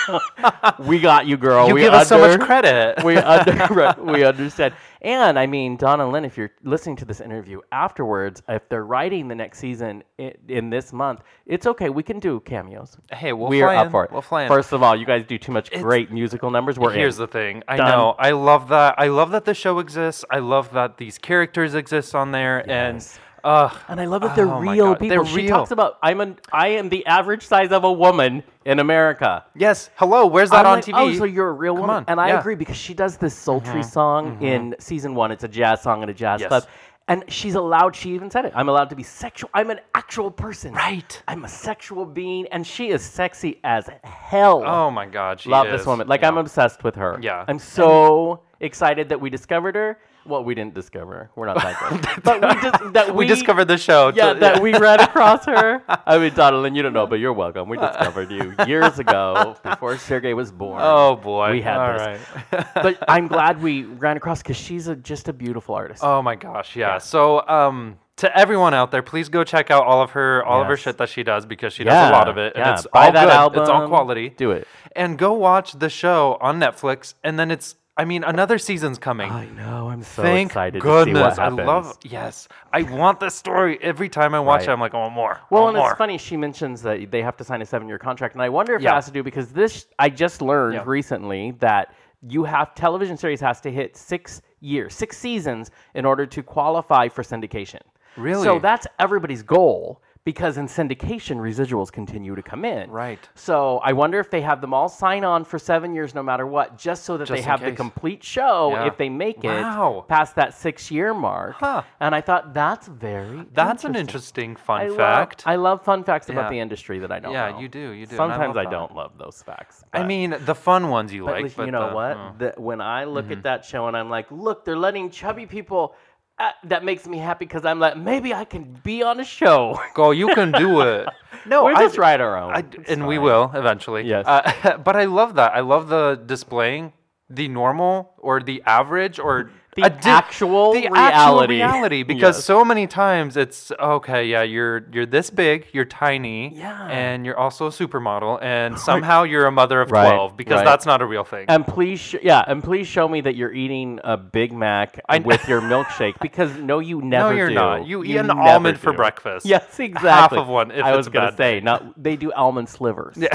we got you girl. you we give us so much credit. we under, we understand. And I mean, Donna Lynne, if you're listening to this interview afterwards, if they're writing the next season in, in this month, it's okay. We can do cameos. hey, we'll we fly are up in. for it. We'll fly in. First of all, you guys do too much great musical numbers. We're Here's in. the thing. I Done. know. I love that. I love that the show exists. I love that these characters exist on there. Yes. And uh, and I love that they're Oh my real God, people. they're she real. talks about I'm an I am the average size of a woman in America. yes, hello. Where's that I'm on like, TV? Oh, so you're a real Come woman. on, And I yeah. Mm-hmm. agree because she does this sultry song in season one. It's a jazz song at a jazz Yes. club. And she's allowed, she even said it, I'm allowed to be sexual. I'm an actual person. Right. I'm a sexual being. And she is sexy as hell. Oh my God, she Love is. this woman. Like, I'm obsessed with her. Yeah. I'm so excited that we discovered her. Well, we didn't discover. We're not that good. but we just that We, we, discovered the show. Yeah, to- that we ran across her. I mean, Donna Lynne, you don't know, but you're welcome. We discovered you years ago before Sergey was born. Oh boy. We had All this. right. but I'm glad we ran across because she's a, just a beautiful artist. Oh my gosh, yeah. So, um, to everyone out there, please go check out all of her all of her shit that she does because she does a lot of it, yeah. and it's Buy all that good. album. It's all quality. Do it. And go watch the show on Netflix, and then it's. I mean, another season's coming. I know. I'm so Thank excited goodness! to see what I love. Yes, I want this story every time I watch Right. it. I'm like, oh, more. Well, and more. it's funny. She mentions that they have to sign a seven-year contract, and I wonder if Yeah. it has to do because this. I just learned Yeah. recently that you have television series has to hit six years, six seasons in order to qualify for syndication. Really? So that's everybody's goal because in syndication, residuals continue to come in. Right. So I wonder if they have them all sign on for seven years, no matter what, just so that Just they in have the case. complete show Yeah. if they make it Wow. past that six-year mark. Huh. And I thought that's very. That's an interesting. fun I love- fact. I love fun facts about the industry that I don't Yeah, know. you do, you do, and I Sometimes love I, that. don't love those facts. I but- mean, the fun ones you but like, listen, but you know the- what? The, when I look Mm-hmm. at that show and I'm like, look, they're letting chubby people. Uh, that makes me happy because I'm like, maybe I can be on a show. Go, you can do it. No, we'll I just write our own. I, It's and we will eventually. Yes. Uh, but I love that. I love the displaying the normal or the average or The actual the reality. actual reality because Yes. so many times it's okay yeah you're you're this big you're tiny Yeah. and you're also a supermodel and somehow you're a mother of Right, 12 because right. that's not a real thing And please, sh- yeah, and please show me that you're eating a Big Mac I- with your milkshake because no, you never no you're do. not you, eat an almond for breakfast Yes, exactly. Half of one if I was gonna say, not they do almond slivers. yeah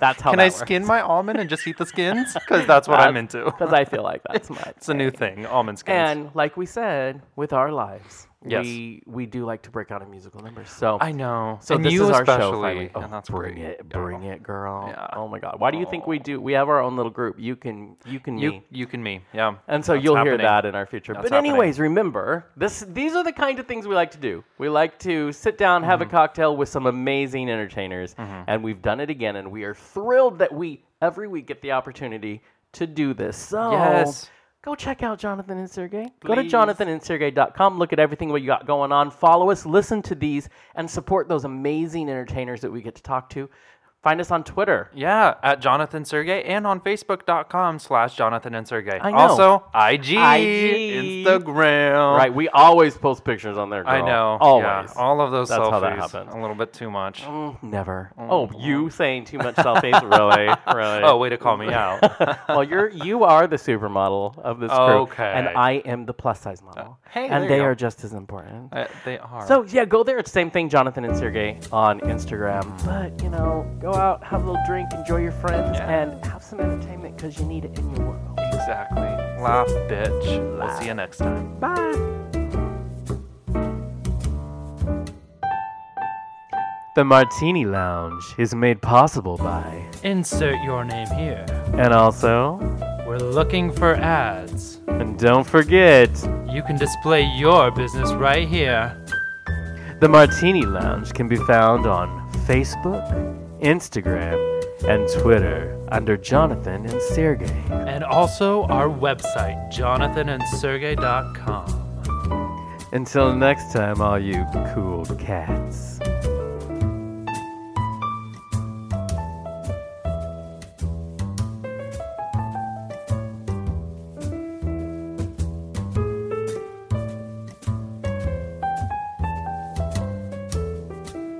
That's how. can that i works. skin my almond and just eat the skins because that's what i'm into Because I feel like that's my. it's a new thing almond skins And like we said, with our lives, Yes. we we do like to break out in musical numbers. So i know So and this you is our especially show finally. Oh, and that's bring great it, bring it, girl. Yeah. Oh my God, why do you think we do? We have our own little group. You can, you can, you me. you can me yeah And so That's you'll hear happening. that in our future. That's but happening. anyways, remember this. These are the kind of things we like to do. We like to sit down, have Mm-hmm. a cocktail with some amazing entertainers, and we've done it again. And we are thrilled that we every week get the opportunity to do this. So Yes. Go check out Jonathan and Sergey. Go to jonathanandsergey.com. Look at everything what you got going on. Follow us, listen to these, and support those amazing entertainers that we get to talk to. Find us on Twitter. Yeah, at Jonathan Sergey and on Facebook.com slash Jonathan and Sergey. I know. Also, IG, IG. Instagram. Right, we always post pictures on there. I know. Always. Yeah, all of those That's selfies. how that happens. A little bit too much. Mm, never. Oh, you saying too much selfies? really? Really? Oh, way to call me out. well, you're you are the supermodel of this group, Okay. and I am the plus size model. hey, and they are just as important. Uh, they are. So yeah, go there. It's the same thing, Jonathan and Sergey on Instagram. But you know, go out, have a little drink, enjoy your friends, Yeah. and have some entertainment because you need it in your world. exactly. Laugh, bitch. We'll see you next time. Bye. The Martini Lounge is made possible by, Insert your name here. and also, We're looking for ads. and don't forget, You can display your business right here. the Martini Lounge can be found on Facebook, Instagram, and Twitter under Jonathan and Sergey. And also our website, jonathanandsergey.com. Until next time, all you cool cats.